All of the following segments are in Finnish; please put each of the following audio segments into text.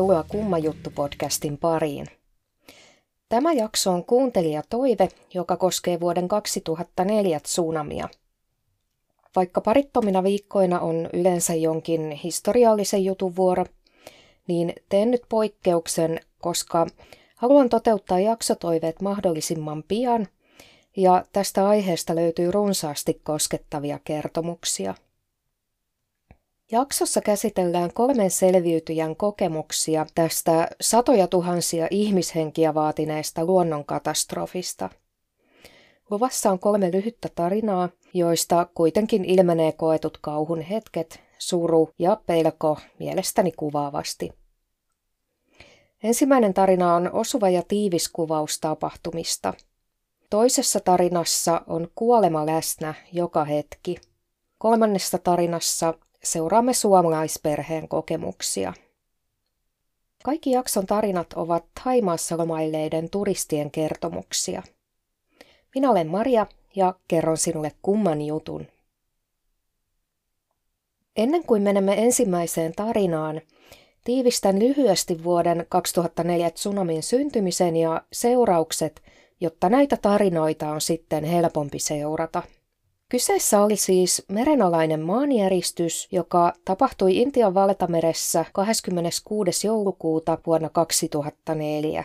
Tervetuloa Kumma juttu-podcastin pariin. Tämä jakso on kuuntelija toive, joka koskee vuoden 2004 tsunamia. Vaikka parittomina viikkoina on yleensä jonkin historiallisen jutun vuoro, niin teen nyt poikkeuksen, koska haluan toteuttaa jaksotoiveet mahdollisimman pian, ja tästä aiheesta löytyy runsaasti koskettavia kertomuksia – Jaksossa käsitellään kolmen selviytyjän kokemuksia tästä satoja tuhansia ihmishenkiä vaatineesta luonnonkatastrofista. Luvassa on kolme lyhyttä tarinaa, joista kuitenkin ilmenee koetut kauhun hetket, suru ja pelko mielestäni kuvaavasti. Ensimmäinen tarina on osuva ja tiivis kuvaus tapahtumista. Toisessa tarinassa on kuolema läsnä joka hetki. Kolmannessa tarinassa seuraamme suomalaisperheen kokemuksia. Kaikki jakson tarinat ovat Haimaassa lomailleiden turistien kertomuksia. Minä olen Maria ja kerron sinulle kumman jutun. Ennen kuin menemme ensimmäiseen tarinaan, tiivistän lyhyesti vuoden 2004 tsunamin syntymisen ja seuraukset, jotta näitä tarinoita on sitten helpompi seurata – Kyseessä oli siis merenalainen maanjäristys, joka tapahtui Intian valtameressä 26. joulukuuta vuonna 2004.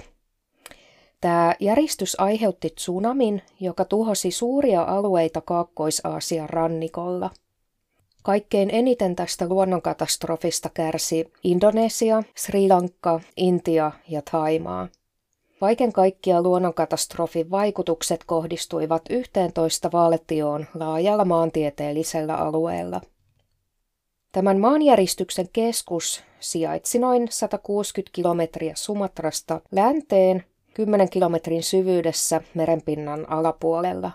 Tämä järistys aiheutti tsunamin, joka tuhosi suuria alueita Kaakkois-Aasian rannikolla. Kaikkein eniten tästä luonnonkatastrofista kärsi Indonesia, Sri Lanka, Intia ja Thaimaa. Kaiken kaikkiaan luonnonkatastrofin vaikutukset kohdistuivat 11 valtioon laajalla maantieteellisellä alueella. Tämän maanjäristyksen keskus sijaitsi noin 160 kilometriä Sumatrasta länteen 10 kilometrin syvyydessä merenpinnan alapuolella.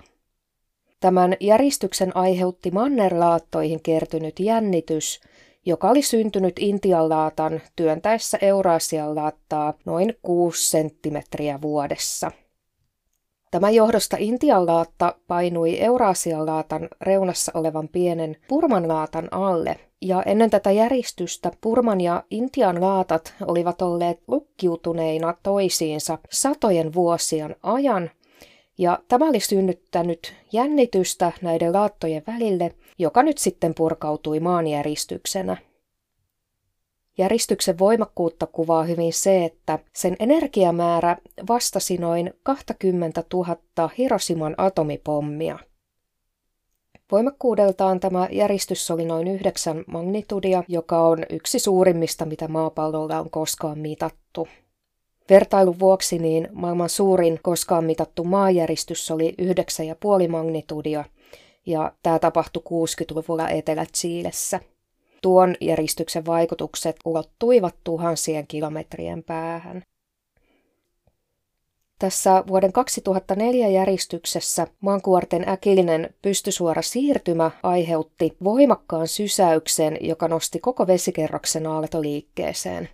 Tämän järistyksen aiheutti mannerlaattoihin kertynyt jännitys, joka oli syntynyt Intian laatan työntäessä Euraasian laattaa noin 6 senttimetriä vuodessa. Tämän johdosta Intian laatta painui Euraasian laatan reunassa olevan pienen Purman laatan alle, ja ennen tätä järjestystä Purman ja Intian laatat olivat olleet lukkiutuneina toisiinsa satojen vuosien ajan, ja tämä oli synnyttänyt jännitystä näiden laattojen välille, joka nyt sitten purkautui maanjäristyksenä. Järistyksen voimakkuutta kuvaa hyvin se, että sen energiamäärä vastasi noin 20 000 Hiroshiman atomipommia. Voimakkuudeltaan tämä järistys oli noin 9 magnitudia, joka on yksi suurimmista, mitä maapallolla on koskaan mitattu. Vertailun vuoksi niin maailman suurin koskaan mitattu maajäristys oli 9,5 magnitudia, ja tämä tapahtui 60-luvulla Etelä-Chiilessä. Tuon järistyksen vaikutukset ulottuivat tuhansien kilometrien päähän. Tässä vuoden 2004 järjestyksessä maankuorten äkillinen pystysuora siirtymä aiheutti voimakkaan sysäyksen, joka nosti koko vesikerroksen aaltoliikkeeseen.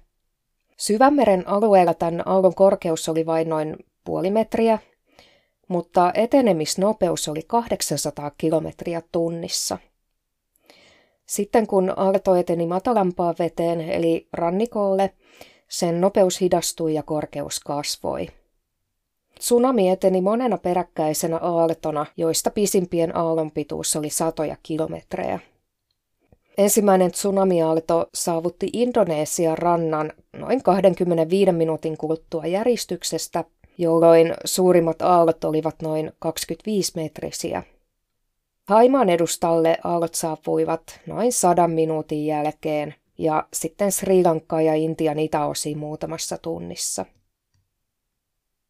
Syvämeren alueella tämän aallon korkeus oli vain noin puoli metriä, mutta etenemisnopeus oli 800 kilometriä tunnissa. Sitten kun aalto eteni matalampaan veteen, eli rannikolle, sen nopeus hidastui ja korkeus kasvoi. Tsunami eteni monena peräkkäisenä aaltona, joista pisimpien aallon pituus oli satoja kilometrejä. Ensimmäinen tsunamiaalto saavutti Indonesian rannan noin 25 minuutin kuluttua järistyksestä, jolloin suurimmat aallot olivat noin 25 metrisiä. Haimaan edustalle aallot saapuivat noin sadan minuutin jälkeen ja sitten Sri Lanka ja Intian itäosiin muutamassa tunnissa.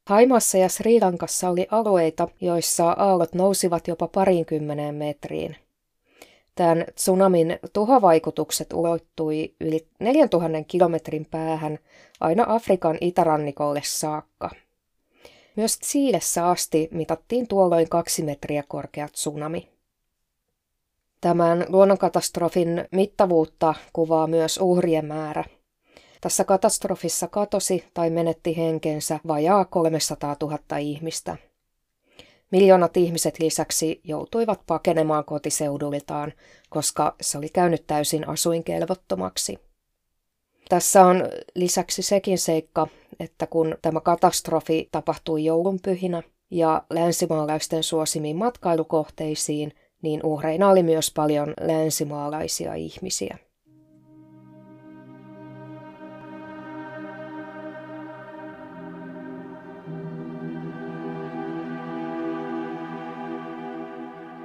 Haimassa ja Sri Lankassa oli alueita, joissa aallot nousivat jopa parinkymmeneen metriin. Tämän tsunamin tuhovaikutukset ulottui yli 4000 kilometrin päähän aina Afrikan itärannikolle saakka. Myös Siilessä asti mitattiin tuolloin kaksi metriä korkea tsunami. Tämän luonnonkatastrofin mittavuutta kuvaa myös uhrien määrä. Tässä katastrofissa katosi tai menetti henkensä vajaa 300 000 ihmistä. Miljoonat ihmiset lisäksi joutuivat pakenemaan kotiseudultaan, koska se oli käynyt täysin asuinkelvottomaksi. Tässä on lisäksi sekin seikka, että kun tämä katastrofi tapahtui joulunpyhinä ja länsimaalaisten suosimiin matkailukohteisiin, niin uhreina oli myös paljon länsimaalaisia ihmisiä.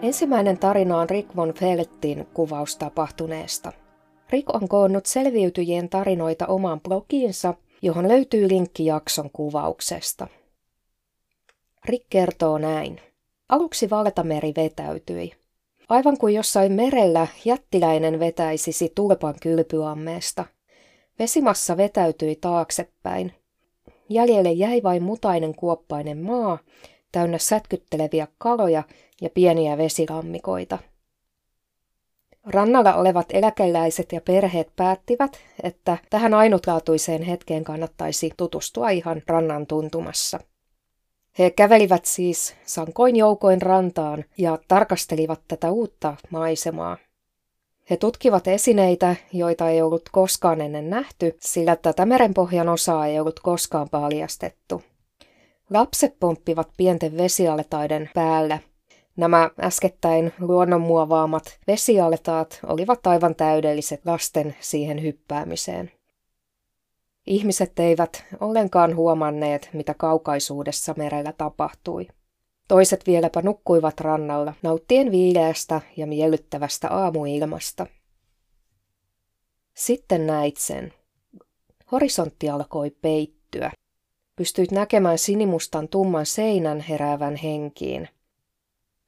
Ensimmäinen tarina on Rick von Feltin kuvaus tapahtuneesta. Rick on koonnut selviytyjien tarinoita omaan blogiinsa, johon löytyy linkki jakson kuvauksesta. Rick kertoo näin. Aluksi valtameri vetäytyi. Aivan kuin jossain merellä jättiläinen vetäisisi tulpan kylpyammeesta. Vesimassa vetäytyi taaksepäin. Jäljelle jäi vain mutainen kuoppainen maa, täynnä sätkytteleviä kaloja ja pieniä vesilammikoita. Rannalla olevat eläkeläiset ja perheet päättivät, että tähän ainutlaatuiseen hetkeen kannattaisi tutustua ihan rannan tuntumassa. He kävelivät siis sankoin joukoin rantaan ja tarkastelivat tätä uutta maisemaa. He tutkivat esineitä, joita ei ollut koskaan ennen nähty, sillä tätä merenpohjan osaa ei ollut koskaan paljastettu. Lapset pomppivat pienten vesialetaiden päällä. Nämä äskettäin luonnonmuovaamat vesialetaat olivat aivan täydelliset lasten siihen hyppäämiseen. Ihmiset eivät ollenkaan huomanneet, mitä kaukaisuudessa merellä tapahtui. Toiset vieläpä nukkuivat rannalla, nauttien viileästä ja miellyttävästä aamuilmasta. Sitten näit sen. Horisontti alkoi peittyä. Pystyit näkemään sinimustan tumman seinän heräävän henkiin.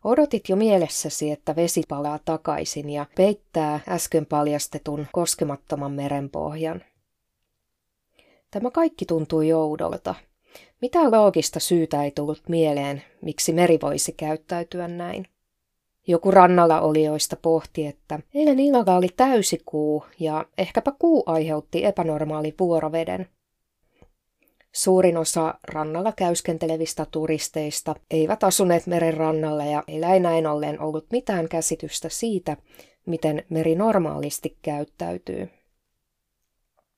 Odotit jo mielessäsi, että vesi palaa takaisin ja peittää äsken paljastetun koskemattoman merenpohjan. Tämä kaikki tuntui joudolta. Mitä loogista syytä ei tullut mieleen, miksi meri voisi käyttäytyä näin. Joku rannalla olijoista pohti, että eilen illalla oli täysikuu ja ehkäpä kuu aiheutti epänormaali vuoroveden. Suurin osa rannalla käyskentelevistä turisteista eivät asuneet meren rannalla ja heillä ei näin ollen ollut mitään käsitystä siitä, miten meri normaalisti käyttäytyy.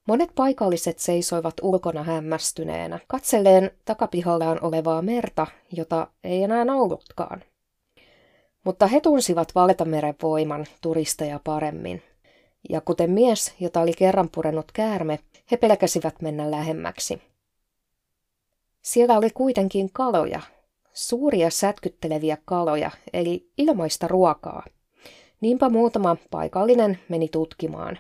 Monet paikalliset seisoivat ulkona hämmästyneenä, katselleen takapihallaan olevaa merta, jota ei enää ollutkaan. Mutta he tunsivat Valtameren voiman turisteja paremmin. Ja kuten mies, jota oli kerran purenut käärme, he pelkäsivät mennä lähemmäksi. Siellä oli kuitenkin kaloja, suuria sätkytteleviä kaloja, eli ilmaista ruokaa. Niinpä muutama paikallinen meni tutkimaan.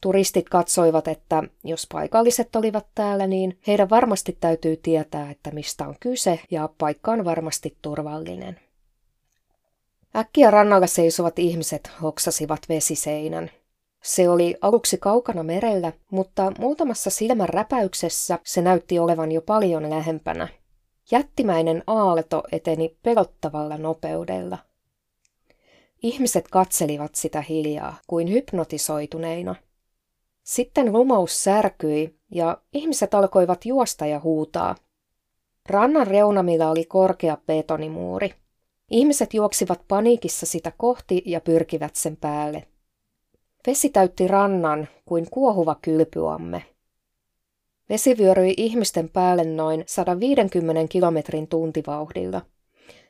Turistit katsoivat, että jos paikalliset olivat täällä, niin heidän varmasti täytyy tietää, että mistä on kyse ja paikka on varmasti turvallinen. Äkkiä rannalla seisovat ihmiset hoksasivat vesiseinän. Se oli aluksi kaukana merellä, mutta muutamassa silmän räpäyksessä se näytti olevan jo paljon lähempänä. Jättimäinen aalto eteni pelottavalla nopeudella. Ihmiset katselivat sitä hiljaa, kuin hypnotisoituneina. Sitten lumous särkyi ja ihmiset alkoivat juosta ja huutaa. Rannan reunamilla oli korkea betonimuuri. Ihmiset juoksivat paniikissa sitä kohti ja pyrkivät sen päälle. Vesi täytti rannan kuin kuohuva kylpyamme. Vesi vyöryi ihmisten päälle noin 150 kilometrin tuntivauhdilla.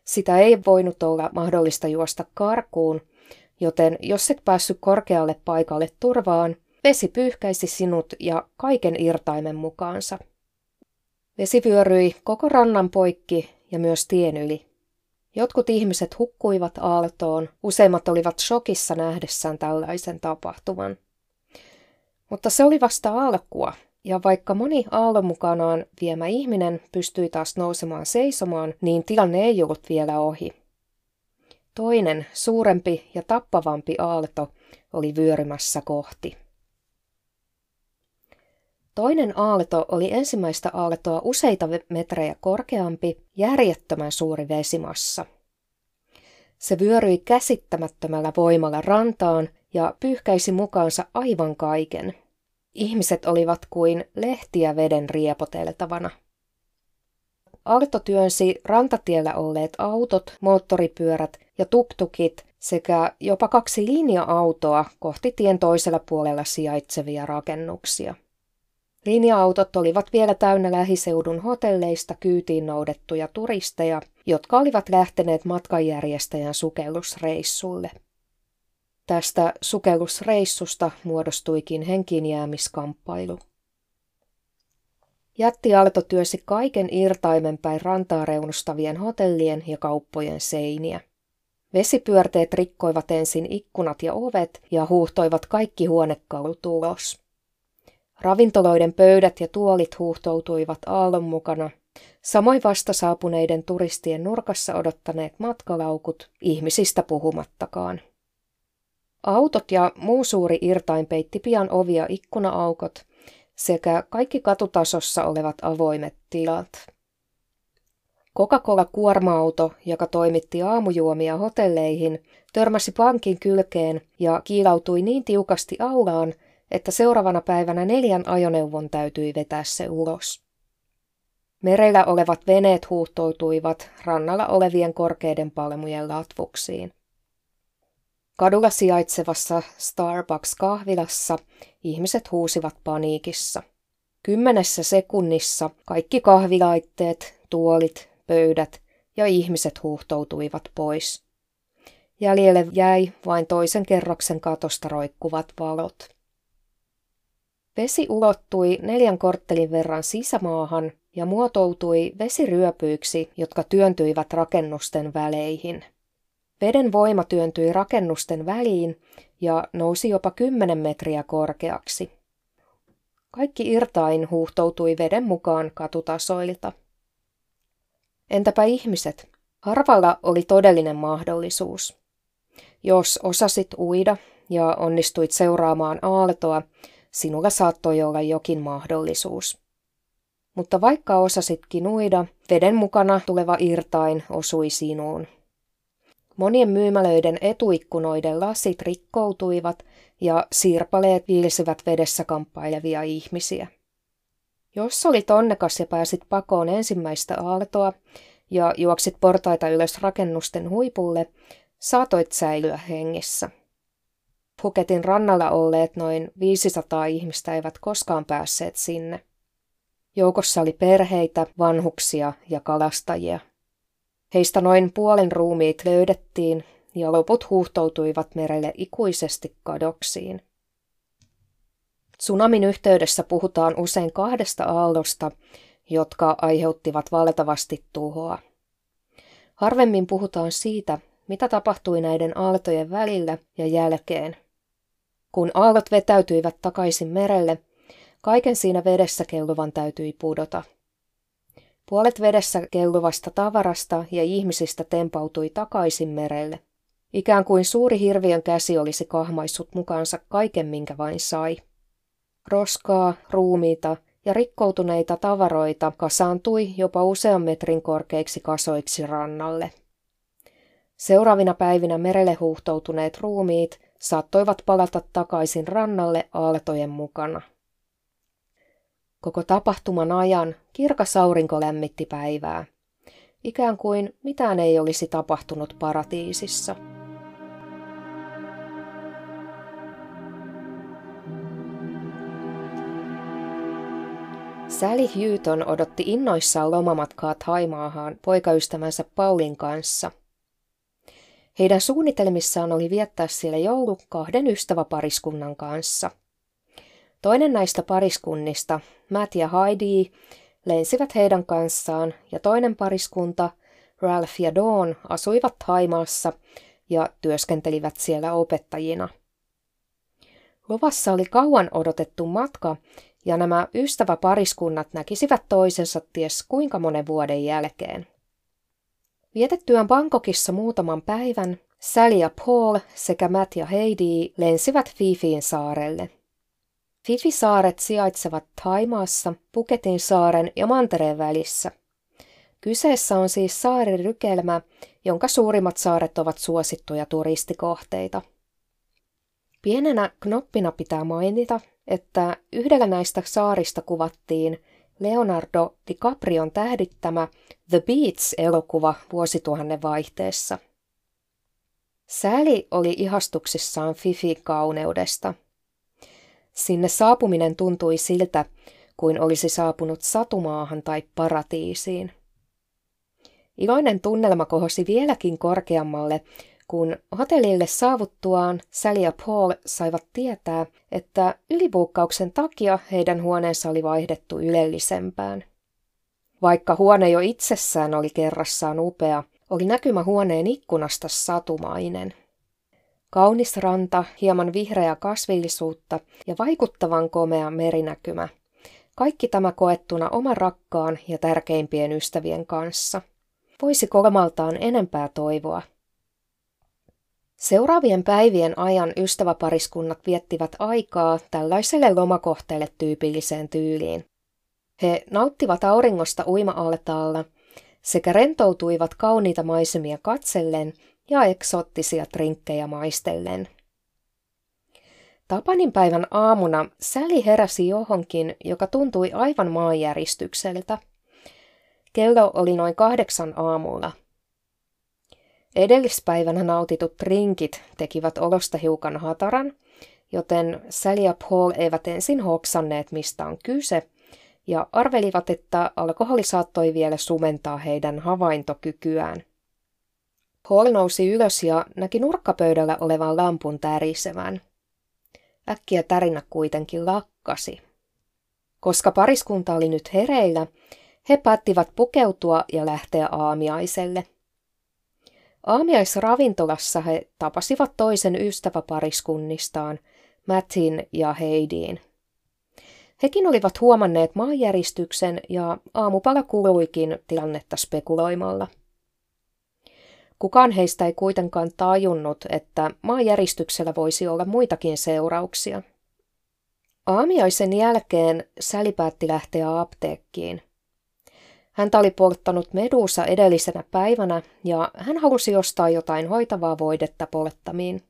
Sitä ei voinut olla mahdollista juosta karkuun, joten jos et päässyt korkealle paikalle turvaan, vesi pyyhkäisi sinut ja kaiken irtaimen mukaansa. Vesi vyöryi koko rannan poikki ja myös tien yli. Jotkut ihmiset hukkuivat aaltoon, useimmat olivat shokissa nähdessään tällaisen tapahtuman. Mutta se oli vasta alkua, ja vaikka moni aallon mukanaan viemä ihminen pystyi taas nousemaan seisomaan, niin tilanne ei ollut vielä ohi. Toinen, suurempi ja tappavampi aalto oli vyörymässä kohti. Toinen aalto oli ensimmäistä aaltoa useita metrejä korkeampi, järjettömän suuri vesimassa. Se vyöryi käsittämättömällä voimalla rantaan ja pyyhkäisi mukaansa aivan kaiken. Ihmiset olivat kuin lehtiä veden riepoteltavana. Aalto työnsi rantatiellä olleet autot, moottoripyörät ja tuktukit sekä jopa kaksi linja-autoa kohti tien toisella puolella sijaitsevia rakennuksia. Linja-autot olivat vielä täynnä lähiseudun hotelleista kyytiin noudettuja turisteja, jotka olivat lähteneet matkanjärjestäjän sukellusreissulle. Tästä sukellusreissusta muodostuikin henkiinjäämiskamppailu. Jätti Aalto työsi kaiken irtaimen päin rantaa reunustavien hotellien ja kauppojen seiniä. Vesipyörteet rikkoivat ensin ikkunat ja ovet ja huuhtoivat kaikki huonekalut ulos. Ravintoloiden pöydät ja tuolit huuhtoutuivat aallon mukana, samoin vasta saapuneiden turistien nurkassa odottaneet matkalaukut, ihmisistä puhumattakaan. Autot ja muu suuri irtain peitti pian ovia ikkunaaukot sekä kaikki katutasossa olevat avoimet tilat. Coca-Cola kuorma-auto, joka toimitti aamujuomia hotelleihin, törmäsi pankin kylkeen ja kiilautui niin tiukasti aulaan, että seuraavana päivänä neljän ajoneuvon täytyi vetää se ulos. Merellä olevat veneet huuhtoutuivat rannalla olevien korkeiden palmujen latvuksiin. Kadulla sijaitsevassa Starbucks-kahvilassa ihmiset huusivat paniikissa. Kymmenessä sekunnissa kaikki kahvilaitteet, tuolit, pöydät ja ihmiset huuhtoutuivat pois. Jäljelle jäi vain toisen kerroksen katosta roikkuvat valot. Vesi ulottui neljän korttelin verran sisämaahan ja muotoutui vesiryöpyiksi, jotka työntyivät rakennusten väleihin. Veden voima työntyi rakennusten väliin ja nousi jopa 10 metriä korkeaksi. Kaikki irtain huuhtoutui veden mukaan katutasoilta. Entäpä ihmiset? Harvalla oli todellinen mahdollisuus. Jos osasit uida ja onnistuit seuraamaan aaltoa, sinulla saattoi olla jokin mahdollisuus. Mutta vaikka osasitkin uida, veden mukana tuleva irtain osui sinuun. Monien myymälöiden etuikkunoiden lasit rikkoutuivat ja siirpaleet viilsivät vedessä kamppailevia ihmisiä. Jos olit onnekas ja pääsit pakoon ensimmäistä aaltoa ja juoksit portaita ylös rakennusten huipulle, saatoit säilyä hengissä. Phuketin rannalla olleet noin 500 ihmistä eivät koskaan päässeet sinne. Joukossa oli perheitä, vanhuksia ja kalastajia. Heistä noin puolen ruumiit löydettiin ja loput huuhtoutuivat merelle ikuisesti kadoksiin. Tsunamin yhteydessä puhutaan usein kahdesta aallosta, jotka aiheuttivat valtavasti tuhoa. Harvemmin puhutaan siitä, mitä tapahtui näiden aaltojen välillä ja jälkeen. Kun aallot vetäytyivät takaisin merelle, kaiken siinä vedessä kelluvan täytyi pudota. Puolet vedessä kelluvasta tavarasta ja ihmisistä tempautui takaisin merelle. Ikään kuin suuri hirviön käsi olisi kahmaissut mukaansa kaiken, minkä vain sai. Roskaa, ruumiita ja rikkoutuneita tavaroita kasaantui jopa usean metrin korkeiksi kasoiksi rannalle. Seuraavina päivinä merelle huuhtoutuneet ruumiit saattoivat palata takaisin rannalle aaltojen mukana. Koko tapahtuman ajan kirkas aurinko lämmitti päivää, ikään kuin mitään ei olisi tapahtunut paratiisissa. Sally Hewton odotti innoissaan lomamatkaa Taimaahan poikaystävänsä Paulin kanssa. Heidän suunnitelmissaan oli viettää siellä joulu kahden ystäväpariskunnan kanssa. Toinen näistä pariskunnista, Matt ja Heidi, lensivät heidän kanssaan ja toinen pariskunta, Ralph ja Dawn, asuivat Haimaassa ja työskentelivät siellä opettajina. Luvassa oli kauan odotettu matka ja nämä ystäväpariskunnat näkisivät toisensa ties kuinka monen vuoden jälkeen. Vietettyään Bangkokissa muutaman päivän, Sally ja Paul sekä Matt ja Heidi lensivät Fifiin saarelle. Fifi-saaret sijaitsevat Taimaassa, Puketin saaren ja Mantereen välissä. Kyseessä on siis saarirykelmä, jonka suurimmat saaret ovat suosittuja turistikohteita. Pienenä knoppina pitää mainita, että yhdellä näistä saarista kuvattiin Leonardo DiCaprion tähdittämä The Beats-elokuva vuosituhannen vaihteessa. Sääli oli ihastuksissaan Fifi kauneudesta. Sinne saapuminen tuntui siltä, kuin olisi saapunut satumaahan tai paratiisiin. Iloinen tunnelma kohosi vieläkin korkeammalle, kun hotellille saavuttuaan Sally ja Paul saivat tietää, että ylibuukkauksen takia heidän huoneensa oli vaihdettu ylellisempään. Vaikka huone jo itsessään oli kerrassaan upea, oli näkymä huoneen ikkunasta satumainen. Kaunis ranta, hieman vihreää kasvillisuutta ja vaikuttavan komea merinäkymä. Kaikki tämä koettuna oman rakkaan ja tärkeimpien ystävien kanssa. Voisi kolmaltaan enempää toivoa. Seuraavien päivien ajan ystäväpariskunnat viettivät aikaa tällaiselle lomakohteelle tyypilliseen tyyliin. He nauttivat auringosta uima-altaalla sekä rentoutuivat kauniita maisemia katsellen ja eksoottisia trinkkejä maistellen. Tapanin päivän aamuna Säli heräsi johonkin, joka tuntui aivan maanjäristykseltä. Kello oli noin kahdeksan aamulla. Edellispäivänä nautitut rinkit tekivät olosta hiukan hataran, joten Sally ja Paul eivät ensin hoksanneet, mistä on kyse, ja arvelivat, että alkoholi saattoi vielä sumentaa heidän havaintokykyään. Paul nousi ylös ja näki nurkkapöydällä olevan lampun tärisevän. Äkkiä tärinä kuitenkin lakkasi. Koska pariskunta oli nyt hereillä, he päättivät pukeutua ja lähteä aamiaiselle – Aamiaisravintolassa he tapasivat toisen ystäväpariskunnistaan, Mattin ja Heidiin. Hekin olivat huomanneet maanjäristyksen ja aamupala kuluikin tilannetta spekuloimalla. Kukaan heistä ei kuitenkaan tajunnut, että maanjäristyksellä voisi olla muitakin seurauksia. Aamiaisen jälkeen Säli päätti lähteä apteekkiin – Häntä oli polttanut Medusa edellisenä päivänä ja hän halusi ostaa jotain hoitavaa voidetta polttamiin.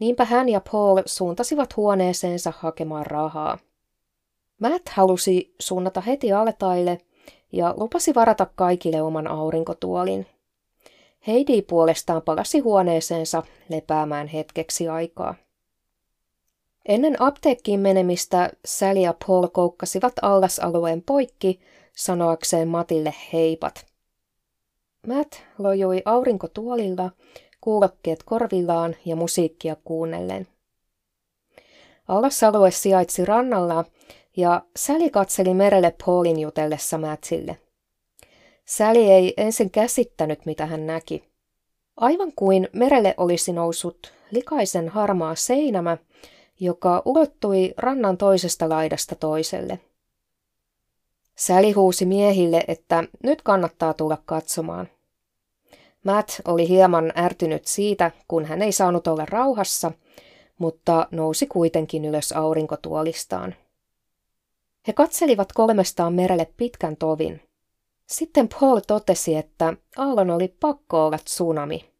Niinpä hän ja Paul suuntasivat huoneeseensa hakemaan rahaa. Matt halusi suunnata heti altaille ja lupasi varata kaikille oman aurinkotuolin. Heidi puolestaan palasi huoneeseensa lepäämään hetkeksi aikaa. Ennen apteekkiin menemistä Sally ja Paul koukkasivat allasalueen poikki sanoakseen Matille heipat. Matt lojui aurinkotuolilla, kuulokkeet korvillaan ja musiikkia kuunnellen. Allasalue sijaitsi rannalla ja Sally katseli merelle Paulin jutellessa Mattille. Sally ei ensin käsittänyt, mitä hän näki. Aivan kuin merelle olisi noussut likaisen harmaa seinämä, joka ulottui rannan toisesta laidasta toiselle – Säli huusi miehille, että nyt kannattaa tulla katsomaan. Matt oli hieman ärtynyt siitä, kun hän ei saanut olla rauhassa, mutta nousi kuitenkin ylös aurinkotuolistaan. He katselivat kolmestaan merelle pitkän tovin. Sitten Paul totesi, että aallon oli pakko olla tsunami.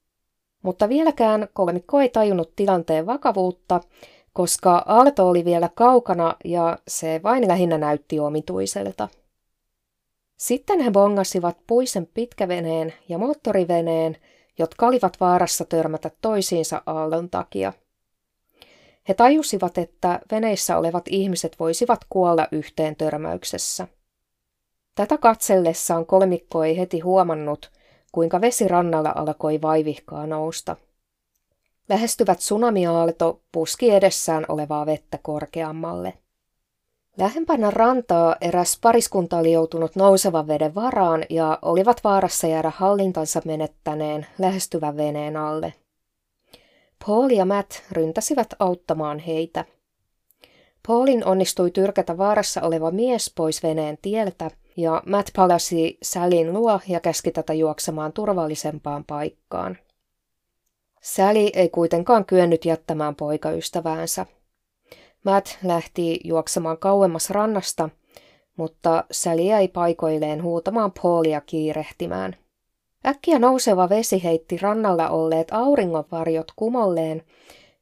Mutta vieläkään kolmikko ei tajunnut tilanteen vakavuutta, koska aalto oli vielä kaukana ja se vain lähinnä näytti omituiselta. Sitten he bongasivat puisen pitkäveneen ja moottoriveneen, jotka olivat vaarassa törmätä toisiinsa aallon takia. He tajusivat, että veneissä olevat ihmiset voisivat kuolla yhteen törmäyksessä. Tätä katsellessaan kolmikko ei heti huomannut, kuinka vesi rannalla alkoi vaivihkaa nousta. Lähestyvät tsunamiaalto puski edessään olevaa vettä korkeammalle. Lähempänä rantaa eräs pariskunta oli joutunut nousevan veden varaan ja olivat vaarassa jäädä hallintansa menettäneen lähestyvän veneen alle. Paul ja Matt ryntäsivät auttamaan heitä. Paulin onnistui tyrkätä vaarassa oleva mies pois veneen tieltä ja Matt palasi Sallyn luo ja käski tätä juoksemaan turvallisempaan paikkaan. Sally ei kuitenkaan kyennyt jättämään poikaystäväänsä. Matt lähti juoksemaan kauemmas rannasta, mutta Sally jäi paikoilleen huutamaan Paulia kiirehtimään. Äkkiä nouseva vesi heitti rannalla olleet auringonvarjot kumolleen,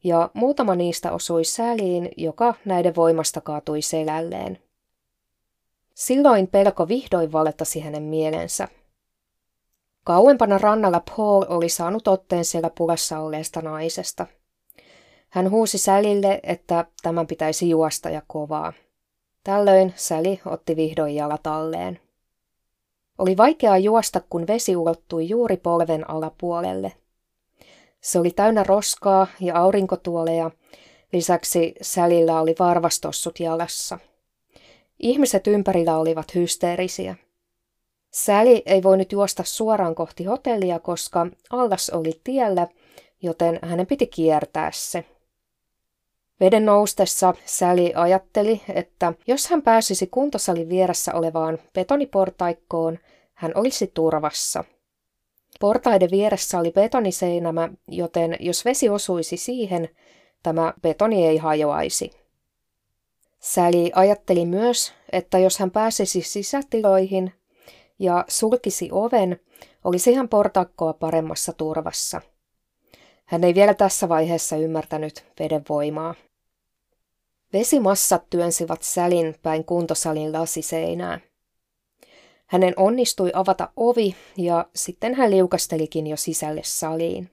ja muutama niistä osui säliin, joka näiden voimasta kaatui selälleen. Silloin pelko vihdoin valettasi hänen mielensä. Kauempana rannalla Paul oli saanut otteen siellä pulassa olleesta naisesta – hän huusi Sälille, että tämän pitäisi juosta ja kovaa. Tällöin Säli otti vihdoin jalat alleen. Oli vaikeaa juosta, kun vesi ulottui juuri polven alapuolelle. Se oli täynnä roskaa ja aurinkotuoleja, lisäksi Sälillä oli varvastossut jalassa. Ihmiset ympärillä olivat hysteerisiä. Säli ei voinut juosta suoraan kohti hotellia, koska allas oli tiellä, joten hänen piti kiertää se. Veden noustessa Säli ajatteli, että jos hän pääsisi kuntosalin vieressä olevaan betoniportaikkoon, hän olisi turvassa. Portaiden vieressä oli betoniseinämä, joten jos vesi osuisi siihen, tämä betoni ei hajoaisi. Säli ajatteli myös, että jos hän pääsisi sisätiloihin ja sulkisi oven, olisi hän portakkoa paremmassa turvassa. Hän ei vielä tässä vaiheessa ymmärtänyt veden voimaa. Vesimassat työnsivät sälin päin kuntosalin lasiseinää. Hänen onnistui avata ovi ja sitten hän liukastelikin jo sisälle saliin.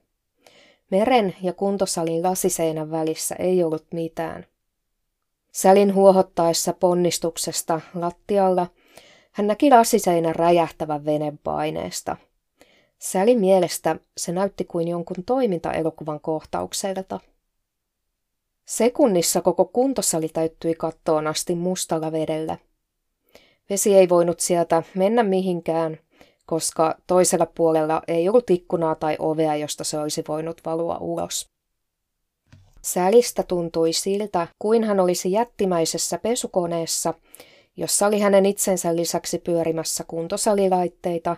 Meren ja kuntosalin lasiseinän välissä ei ollut mitään. Sälin huohottaessa ponnistuksesta lattialla hän näki lasiseinän räjähtävän venen paineesta. Sälin mielestä se näytti kuin jonkun toimintaelokuvan kohtaukselta. Sekunnissa koko kuntosali täyttyi kattoon asti mustalla vedellä. Vesi ei voinut sieltä mennä mihinkään, koska toisella puolella ei ollut ikkunaa tai ovea, josta se olisi voinut valua ulos. Sälistä tuntui siltä, kuin hän olisi jättimäisessä pesukoneessa, jossa oli hänen itsensä lisäksi pyörimässä kuntosalilaitteita,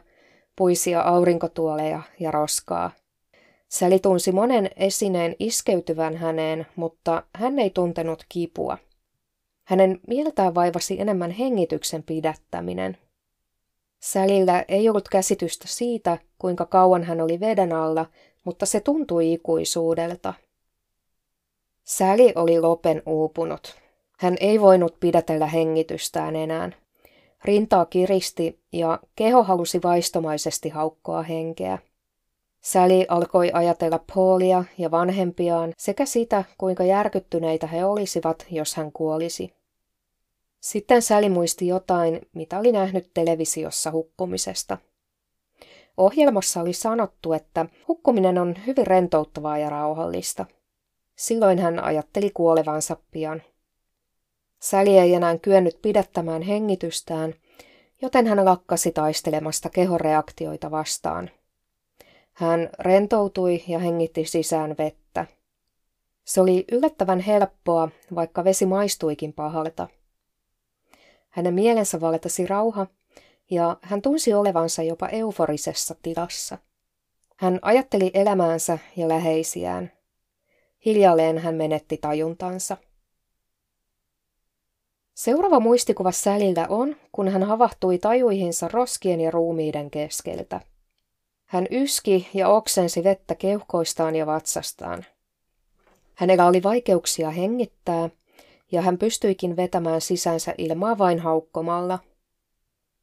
puisia aurinkotuoleja ja roskaa – Säli tunsi monen esineen iskeytyvän häneen, mutta hän ei tuntenut kipua. Hänen mieltään vaivasi enemmän hengityksen pidättäminen. Sälillä ei ollut käsitystä siitä, kuinka kauan hän oli veden alla, mutta se tuntui ikuisuudelta. Säli oli lopen uupunut. Hän ei voinut pidätellä hengitystään enää. Rintaa kiristi ja keho halusi vaistomaisesti haukkoa henkeä. Sally alkoi ajatella Paulia ja vanhempiaan sekä sitä, kuinka järkyttyneitä he olisivat, jos hän kuolisi. Sitten Sally muisti jotain, mitä oli nähnyt televisiossa hukkumisesta. Ohjelmassa oli sanottu, että hukkuminen on hyvin rentouttavaa ja rauhallista. Silloin hän ajatteli kuolevansa pian. Säli ei enää kyennyt pidättämään hengitystään, joten hän lakkasi taistelemasta kehoreaktioita vastaan – hän rentoutui ja hengitti sisään vettä. Se oli yllättävän helppoa, vaikka vesi maistuikin pahalta. Hänen mielensä valtasi rauha, ja hän tunsi olevansa jopa euforisessa tilassa. Hän ajatteli elämäänsä ja läheisiään. Hiljalleen hän menetti tajuntansa. Seuraava muistikuva Sälillä on, kun hän havahtui tajuihinsa roskien ja ruumiiden keskeltä. Hän yski ja oksensi vettä keuhkoistaan ja vatsastaan. Hänellä oli vaikeuksia hengittää, ja hän pystyikin vetämään sisänsä ilmaa vain haukkomalla.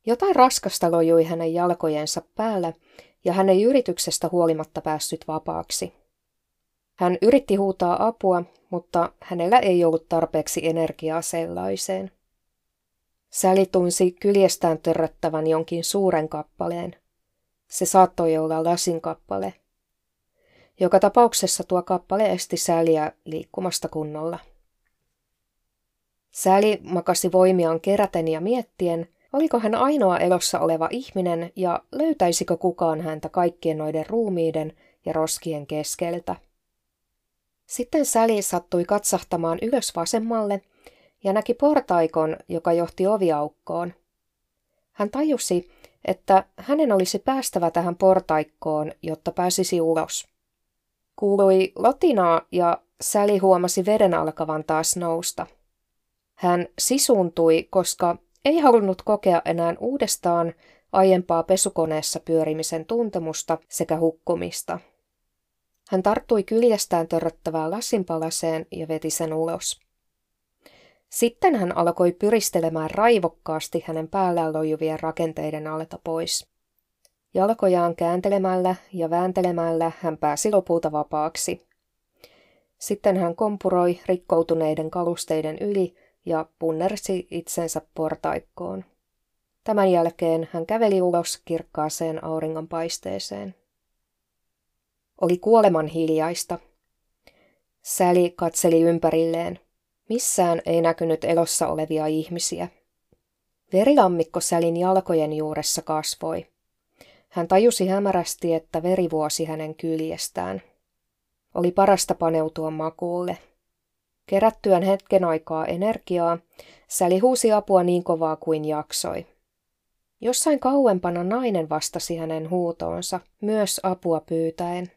Jotain raskasta lojui hänen jalkojensa päällä, ja hän ei yrityksestä huolimatta päässyt vapaaksi. Hän yritti huutaa apua, mutta hänellä ei ollut tarpeeksi energiaa sellaiseen. Säli tunsi kyljestään törröttävän jonkin suuren kappaleen – se saattoi olla lasin kappale. Joka tapauksessa tuo kappale esti Säliä liikkumasta kunnolla. Säli makasi voimiaan keräten ja miettien, oliko hän ainoa elossa oleva ihminen ja löytäisikö kukaan häntä kaikkien noiden ruumiiden ja roskien keskeltä. Sitten Säli sattui katsahtamaan ylös vasemmalle ja näki portaikon, joka johti oviaukkoon. Hän tajusi, että hänen olisi päästävä tähän portaikkoon, jotta pääsisi ulos. Kuului lotinaa ja Säli huomasi veden alkavan taas nousta. Hän sisuuntui, koska ei halunnut kokea enää uudestaan aiempaa pesukoneessa pyörimisen tuntemusta sekä hukkumista. Hän tarttui kyljestään törröttävään lasinpalaseen ja veti sen ulos. Sitten hän alkoi pyristelemään raivokkaasti hänen päällään lojuvien rakenteiden alta pois. Jalkojaan kääntelemällä ja vääntelemällä hän pääsi lopulta vapaaksi. Sitten hän kompuroi rikkoutuneiden kalusteiden yli ja punnersi itsensä portaikkoon. Tämän jälkeen hän käveli ulos kirkkaaseen auringonpaisteeseen. Oli kuoleman hiljaista. Säli katseli ympärilleen. Missään ei näkynyt elossa olevia ihmisiä. Verilammikko Sälin jalkojen juuressa kasvoi. Hän tajusi hämärästi, että veri vuosi hänen kyljestään. Oli parasta paneutua makuulle. Kerättyään hetken aikaa energiaa, Säli huusi apua niin kovaa kuin jaksoi. Jossain kauempana nainen vastasi hänen huutoonsa, myös apua pyytäen.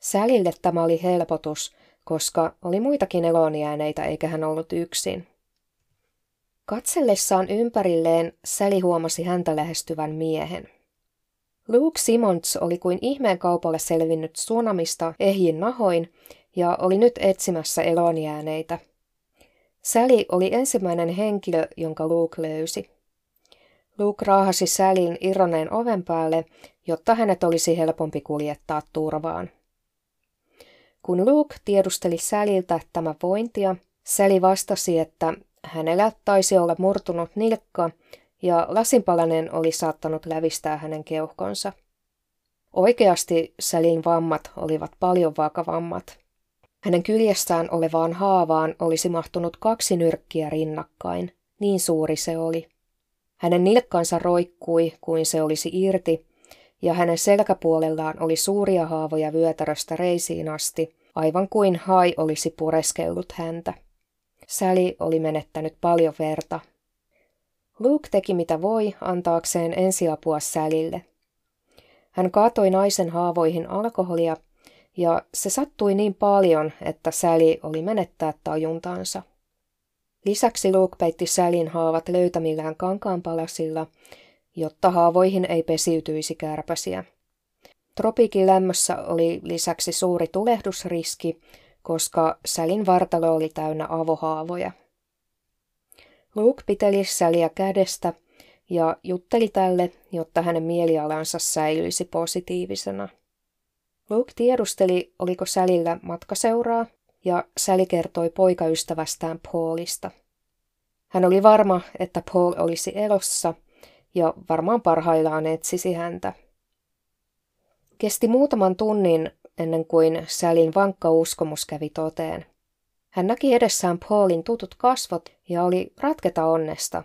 Sälille tämä oli helpotus, koska oli muitakin elonjääneitä eikä hän ollut yksin. Katsellessaan ympärilleen Säli huomasi häntä lähestyvän miehen. Luke Simons oli kuin ihmeen kaupalle selvinnyt tsunamista ehjin nahoin ja oli nyt etsimässä elonjääneitä. Säli oli ensimmäinen henkilö, jonka Luke löysi. Luke raahasi Sälin irroneen oven päälle, jotta hänet olisi helpompi kuljettaa turvaan. Kun Luke tiedusteli Säliltä tämä vointia, Säli vastasi, että hänellä taisi olla murtunut nilkka ja lasinpalanen oli saattanut lävistää hänen keuhkonsa. Oikeasti Sälin vammat olivat paljon vakavammat. Hänen kyljessään olevaan haavaan olisi mahtunut kaksi nyrkkiä rinnakkain, niin suuri se oli. Hänen nilkkansa roikkui kuin se olisi irti, ja hänen selkäpuolellaan oli suuria haavoja vyötäröstä reisiin asti, aivan kuin hai olisi pureskellut häntä. Säli oli menettänyt paljon verta. Luke teki mitä voi antaakseen ensiapua Sälille. Hän kaatoi naisen haavoihin alkoholia, ja se sattui niin paljon, että Säli oli menettää tajuntaansa. Lisäksi Luke peitti Sälin haavat löytämillään kankaanpalasilla, jotta haavoihin ei pesiytyisi kärpäsiä. Tropiikin lämmössä oli lisäksi suuri tulehdusriski, koska Sälin vartalo oli täynnä avohaavoja. Luke piteli Säliä kädestä ja jutteli tälle, jotta hänen mielialansa säilyisi positiivisena. Luke tiedusteli, oliko Sälillä matkaseuraa, ja Säli kertoi poikaystävästään Paulista. Hän oli varma, että Paul olisi elossa, ja varmaan parhaillaan etsisi häntä. Kesti muutaman tunnin ennen kuin Sälin vankka uskomus kävi toteen. Hän näki edessään Paulin tutut kasvot ja oli ratketa onnesta.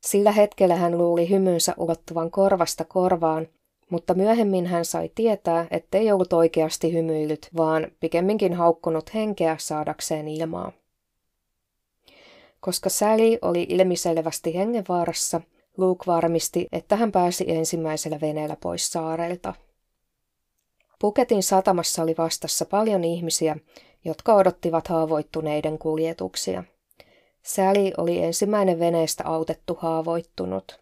Sillä hetkellä hän luuli hymynsä ulottuvan korvasta korvaan, mutta myöhemmin hän sai tietää, ettei ollut oikeasti hymyillyt, vaan pikemminkin haukkunut henkeä saadakseen ilmaa. Koska Sally oli ilmiselvästi hengenvaarassa, Luke varmisti, että hän pääsi ensimmäisellä veneellä pois saarelta. Puketin satamassa oli vastassa paljon ihmisiä, jotka odottivat haavoittuneiden kuljetuksia. Säli oli ensimmäinen veneestä autettu haavoittunut.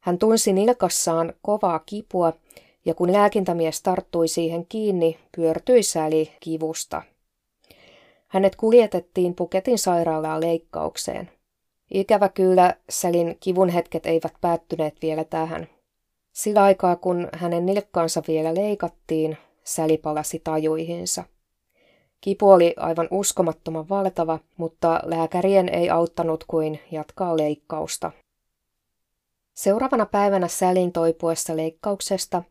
Hän tunsi nilkassaan kovaa kipua, ja kun lääkintämies tarttui siihen kiinni, pyörtyi Säli kivusta. Hänet kuljetettiin Puketin sairaalaan leikkaukseen. Ikävä kyllä Sälin kivun hetket eivät päättyneet vielä tähän. Sillä aikaa kun hänen nilkkaansa vielä leikattiin, Säli palasi tajuihinsa. Kipu oli aivan uskomattoman valtava, mutta lääkärien ei auttanut kuin jatkaa leikkausta. Seuraavana päivänä Sälin toipuessa leikkauksesta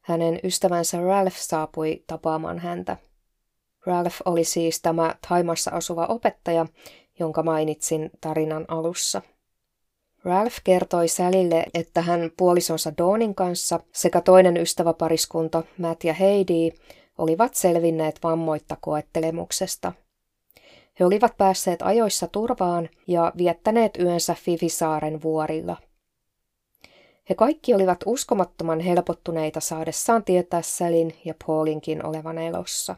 hänen ystävänsä Ralph saapui tapaamaan häntä. Ralph oli siis tämä Taimassa asuva opettaja, jonka mainitsin tarinan alussa. Ralph kertoi Sälille, että hän puolisonsa Dawnin kanssa sekä toinen ystäväpariskunta Matt ja Heidi olivat selvinneet vammoitta koettelemuksesta. He olivat päässeet ajoissa turvaan ja viettäneet yönsä Fifisaaren vuorilla. He kaikki olivat uskomattoman helpottuneita saadessaan tietää Sälin ja Paulinkin olevan elossa.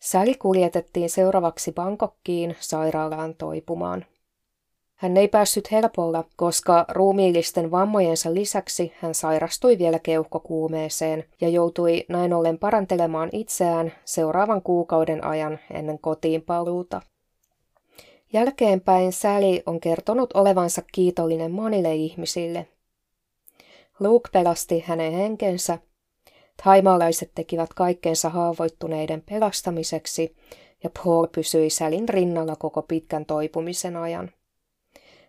Säli kuljetettiin seuraavaksi Bangkokkiin sairaalaan toipumaan. Hän ei päässyt helpolla, koska ruumiillisten vammojensa lisäksi hän sairastui vielä keuhkokuumeeseen ja joutui näin ollen parantelemaan itseään seuraavan kuukauden ajan ennen kotiin paluuta. Jälkeenpäin Sally on kertonut olevansa kiitollinen monille ihmisille. Luke pelasti hänen henkensä, taimaalaiset tekivät kaikkensa haavoittuneiden pelastamiseksi ja Paul pysyi Sälin rinnalla koko pitkän toipumisen ajan.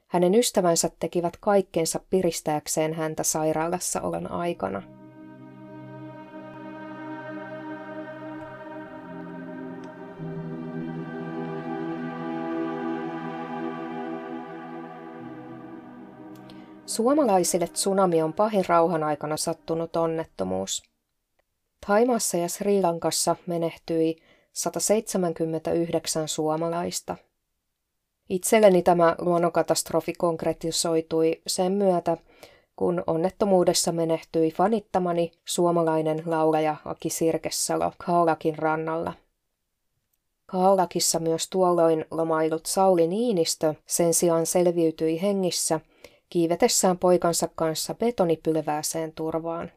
Hänen ystävänsä tekivät kaikkensa piristääkseen häntä sairaalassa olon aikana. Suomalaisille tsunami on pahin rauhan aikana sattunut onnettomuus. Taimaassa ja Sri Lankassa menehtyi 179 suomalaista. Itselleni tämä luonnonkatastrofi konkretisoitui sen myötä, kun onnettomuudessa menehtyi fanittamani suomalainen laulaja Aki Sirkessalo Kaolakin rannalla. Kaolakissa myös tuolloin lomailut Sauli Niinistö sen sijaan selviytyi hengissä kiivetessään poikansa kanssa betonipylvääseen turvaan.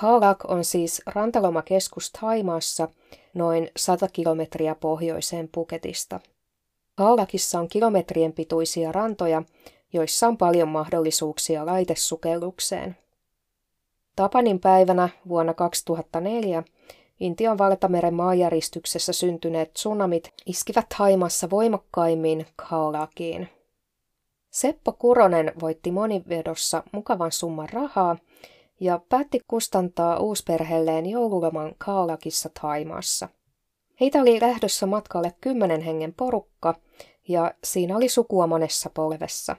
Kaolak on siis rantalomakeskus Taimaassa noin 100 kilometriä pohjoiseen Puketista. Kaolakissa on kilometrien pituisia rantoja, joissa on paljon mahdollisuuksia laitesukellukseen. Tapanin päivänä vuonna 2004 Intian valtameren maanjäristyksessä syntyneet tsunamit iskivät Haimassa voimakkaimmin Kaolakiin. Seppo Kuronen voitti monivedossa mukavan summan rahaa ja päätti kustantaa uusperheelleen joululoman Kaalakissa Taimaassa. Heitä oli lähdössä matkalle kymmenen hengen porukka ja siinä oli sukua monessa polvessa.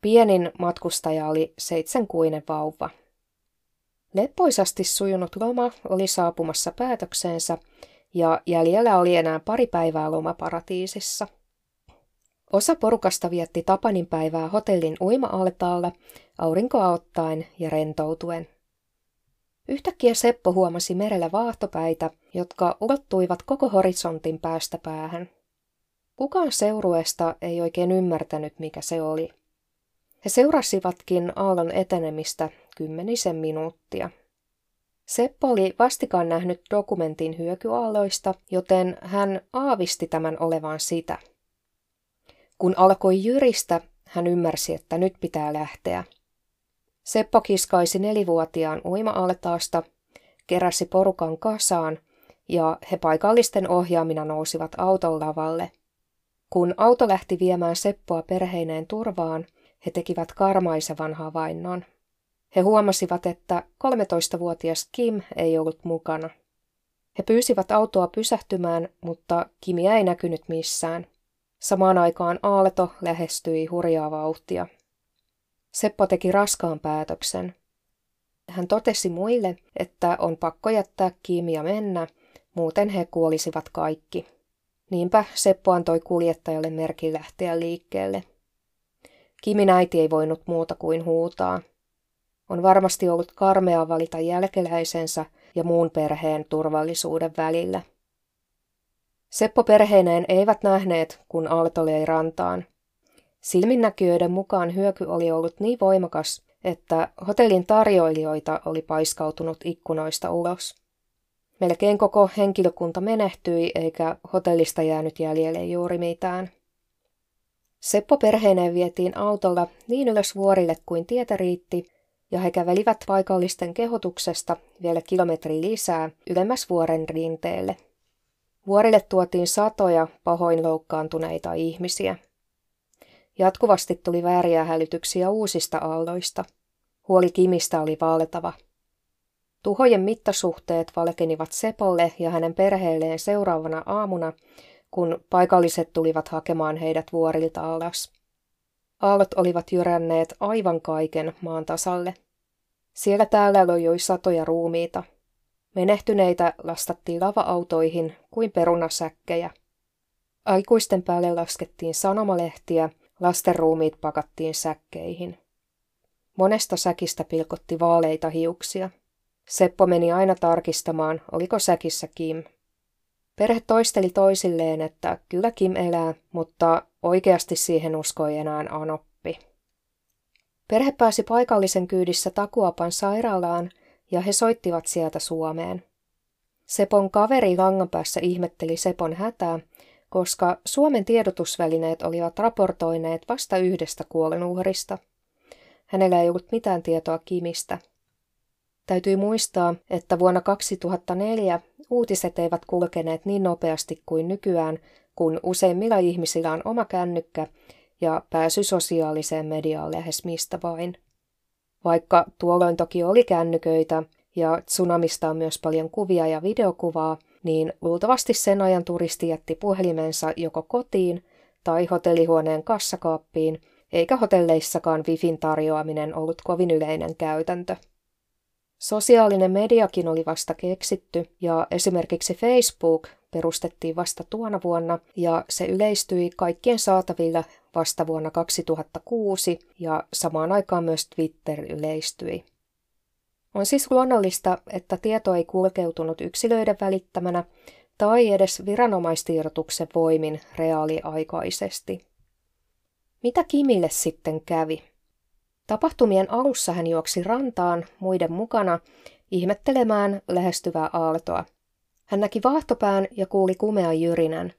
Pienin matkustaja oli seitsemänkuinen vauva. Leppoisasti sujunut loma oli saapumassa päätökseensä ja jäljellä oli enää pari päivää lomaparatiisissa – Osa porukasta vietti Tapanin päivää hotellin uima-altaalla, aurinkoa ottaen ja rentoutuen. Yhtäkkiä Seppo huomasi merellä vaahtopäitä, jotka ulottuivat koko horisontin päästä päähän. Kukaan seurueesta ei oikein ymmärtänyt, mikä se oli. He seurasivatkin aallon etenemistä kymmenisen minuuttia. Seppo oli vastikaan nähnyt dokumentin hyökyaalloista, joten hän aavisti tämän olevan sitä – kun alkoi jyristä, hän ymmärsi, että nyt pitää lähteä. Seppo kiskaisi nelivuotiaan uima-altaasta, keräsi porukan kasaan ja he paikallisten ohjaamina nousivat auton lavalle. Kun auto lähti viemään Seppoa perheineen turvaan, he tekivät karmaisevan havainnon. He huomasivat, että 13-vuotias Kim ei ollut mukana. He pyysivät autoa pysähtymään, mutta Kimia ei näkynyt missään. Samaan aikaan aalto lähestyi hurjaa vauhtia. Seppo teki raskaan päätöksen. Hän totesi muille, että on pakko jättää kiimiä mennä, muuten he kuolisivat kaikki. Niinpä Seppo antoi kuljettajalle merkin lähteä liikkeelle. Kimin äiti ei voinut muuta kuin huutaa. On varmasti ollut karmea valita jälkeläisensä ja muun perheen turvallisuuden välillä. Seppo perheineen eivät nähneet, kun Aalto rantaan. Silminnäkijöiden mukaan hyöky oli ollut niin voimakas, että hotellin tarjoilijoita oli paiskautunut ikkunoista ulos. Melkein koko henkilökunta menehtyi, eikä hotellista jäänyt jäljelle juuri mitään. Seppo perheineen vietiin autolla niin ylös vuorille kuin tietä riitti, ja he kävelivät paikallisten kehotuksesta vielä kilometri lisää ylemmäs vuoren rinteelle – Vuorille tuotiin satoja pahoin loukkaantuneita ihmisiä. Jatkuvasti tuli vääriä hälytyksiä uusista aalloista. Huoli Kimistä oli valtava. Tuhojen mittasuhteet valkenivat Sepolle ja hänen perheelleen seuraavana aamuna, kun paikalliset tulivat hakemaan heidät vuorilta alas. Aallot olivat jyränneet aivan kaiken maan tasalle. Siellä täällä lojoi satoja ruumiita – Menehtyneitä lastattiin lava-autoihin kuin perunasäkkejä. Aikuisten päälle laskettiin sanomalehtiä, lasten ruumiit pakattiin säkkeihin. Monesta säkistä pilkotti vaaleita hiuksia. Seppo meni aina tarkistamaan, oliko säkissä Kim. Perhe toisteli toisilleen, että kyllä Kim elää, mutta oikeasti siihen uskoi enää Anoppi. Perhe pääsi paikallisen kyydissä Takuapan sairaalaan ja he soittivat sieltä Suomeen. Sepon kaveri Langanpäässä ihmetteli Sepon hätää, koska Suomen tiedotusvälineet olivat raportoineet vasta yhdestä kuolenuhrista. Hänellä ei ollut mitään tietoa Kimistä. Täytyy muistaa, että vuonna 2004 uutiset eivät kulkeneet niin nopeasti kuin nykyään, kun useimmilla ihmisillä on oma kännykkä ja pääsy sosiaaliseen mediaan lähes mistä vain. Vaikka tuolloin toki oli kännyköitä ja tsunamista on myös paljon kuvia ja videokuvaa, niin luultavasti sen ajan turisti jätti puhelimensa joko kotiin tai hotellihuoneen kassakaappiin, eikä hotelleissakaan Wifin tarjoaminen ollut kovin yleinen käytäntö. Sosiaalinen mediakin oli vasta keksitty ja esimerkiksi Facebook perustettiin vasta tuona vuonna ja se yleistyi kaikkien saatavilla vasta vuonna 2006 ja samaan aikaan myös Twitter yleistyi. On siis luonnollista, että tieto ei kulkeutunut yksilöiden välittämänä tai edes viranomaistiedotuksen voimin reaaliaikaisesti. Mitä Kimille sitten kävi? Tapahtumien alussa hän juoksi rantaan muiden mukana ihmettelemään lähestyvää aaltoa. Hän näki vaahtopään ja kuuli kumean jyrinän.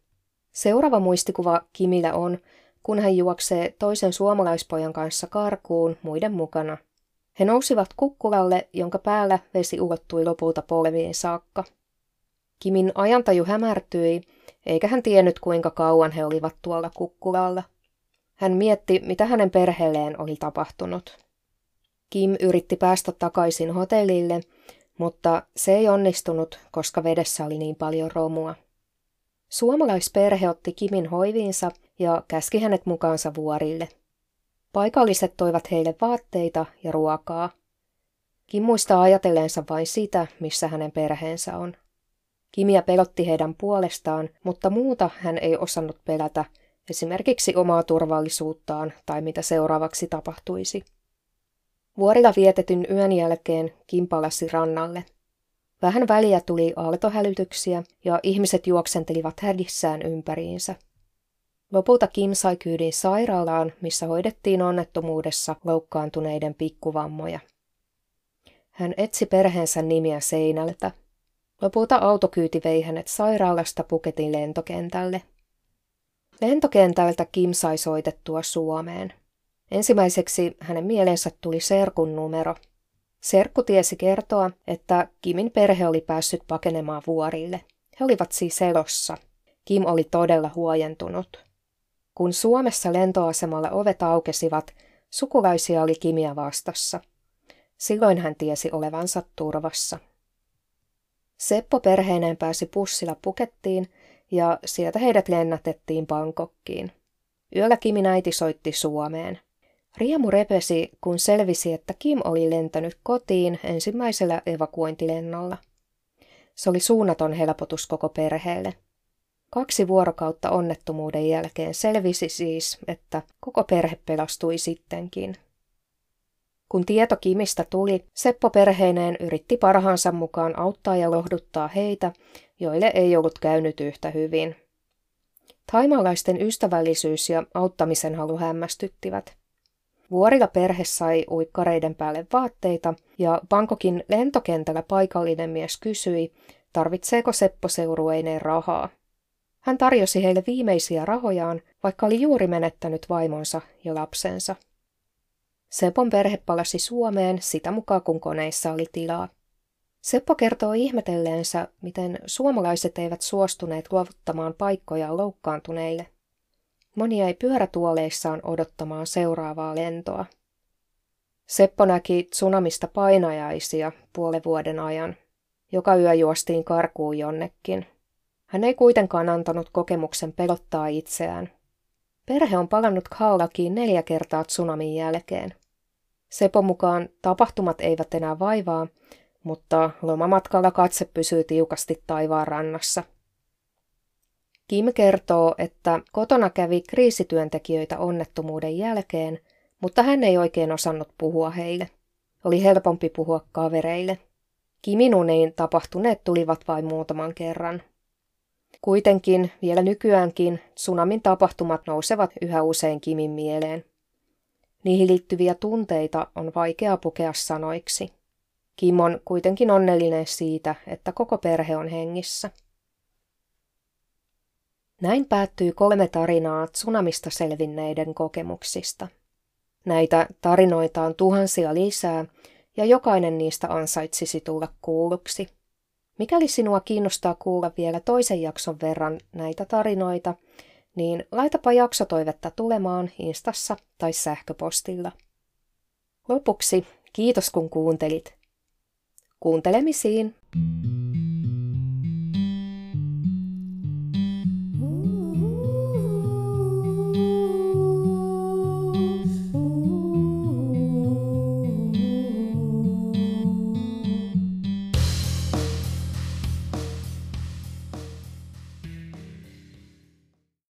Seuraava muistikuva Kimillä on, kun hän juoksee toisen suomalaispojan kanssa karkuun muiden mukana. He nousivat kukkulalle, jonka päällä vesi ulottui lopulta polviin saakka. Kimin ajantaju hämärtyi, eikä hän tiennyt kuinka kauan he olivat tuolla kukkulalla. Hän mietti, mitä hänen perheelleen oli tapahtunut. Kim yritti päästä takaisin hotellille, mutta se ei onnistunut, koska vedessä oli niin paljon romua. Suomalaisperhe otti Kimin hoiviinsa ja käski hänet mukaansa vuorille. Paikalliset toivat heille vaatteita ja ruokaa. Kim muistaa ajatelleensa vain sitä, missä hänen perheensä on. Kimia pelotti heidän puolestaan, mutta muuta hän ei osannut pelätä, esimerkiksi omaa turvallisuuttaan tai mitä seuraavaksi tapahtuisi. Vuorilla vietetyn yön jälkeen Kim palasi rannalle. Vähän väliä tuli aaltohälytyksiä ja ihmiset juoksentelivat hädissään ympäriinsä. Lopulta Kim sai kyydin sairaalaan, missä hoidettiin onnettomuudessa loukkaantuneiden pikkuvammoja. Hän etsi perheensä nimiä seinältä. Lopulta autokyyti vei hänet sairaalasta Puketin lentokentälle. Lentokentältä Kim sai soitettua Suomeen. Ensimmäiseksi hänen mieleensä tuli Serkun numero. Serkku tiesi kertoa, että Kimin perhe oli päässyt pakenemaan vuorille. He olivat siis elossa. Kim oli todella huojentunut. Kun Suomessa lentoasemalla ovet aukesivat, sukulaisia oli Kimiä vastassa. Silloin hän tiesi olevansa turvassa. Seppo perheineen pääsi pussilla Pukettiin ja sieltä heidät lennätettiin Bangkokkiin. Yöllä Kimin äiti soitti Suomeen. Riemu repesi, kun selvisi, että Kim oli lentänyt kotiin ensimmäisellä evakuointilennolla. Se oli suunnaton helpotus koko perheelle. Kaksi vuorokautta onnettomuuden jälkeen selvisi siis, että koko perhe pelastui sittenkin. Kun tieto Kimistä tuli, Seppo perheineen yritti parhaansa mukaan auttaa ja lohduttaa heitä, joille ei ollut käynyt yhtä hyvin. Taimalaisten ystävällisyys ja auttamisen halu hämmästyttivät. Vuorilla perhe sai uikkareiden päälle vaatteita ja Bangkokin lentokentällä paikallinen mies kysyi, tarvitseeko Seppo seurueineen rahaa. Hän tarjosi heille viimeisiä rahojaan, vaikka oli juuri menettänyt vaimonsa ja lapsensa. Sepon perhe palasi Suomeen sitä mukaan, kun koneissa oli tilaa. Seppo kertoo ihmetelleensä, miten suomalaiset eivät suostuneet luovuttamaan paikkoja loukkaantuneille. Moni jäi pyörätuoleissaan odottamaan seuraavaa lentoa. Seppo näki tsunamista painajaisia puolen vuoden ajan. Joka yö juostiin karkuun jonnekin. Hän ei kuitenkaan antanut kokemuksen pelottaa itseään. Perhe on palannut Kaolakiin neljä kertaa tsunamin jälkeen. Sepo mukaan tapahtumat eivät enää vaivaa, mutta lomamatkalla katse pysyy tiukasti taivaan rannassa. Kim kertoo, että kotona kävi kriisityöntekijöitä onnettomuuden jälkeen, mutta hän ei oikein osannut puhua heille. Oli helpompi puhua kavereille. Kimin uniin tapahtuneet tulivat vain muutaman kerran. Kuitenkin vielä nykyäänkin tsunamin tapahtumat nousevat yhä usein Kimin mieleen. Niihin liittyviä tunteita on vaikea pukea sanoiksi. Kim on kuitenkin onnellinen siitä, että koko perhe on hengissä. Näin päättyy kolme tarinaa tsunamista selvinneiden kokemuksista. Näitä tarinoita on tuhansia lisää, ja jokainen niistä ansaitsisi tulla kuulluksi. Mikäli sinua kiinnostaa kuulla vielä toisen jakson verran näitä tarinoita, niin laitapa jaksotoivetta tulemaan Instassa tai sähköpostilla. Lopuksi kiitos kun kuuntelit. Kuuntelemisiin!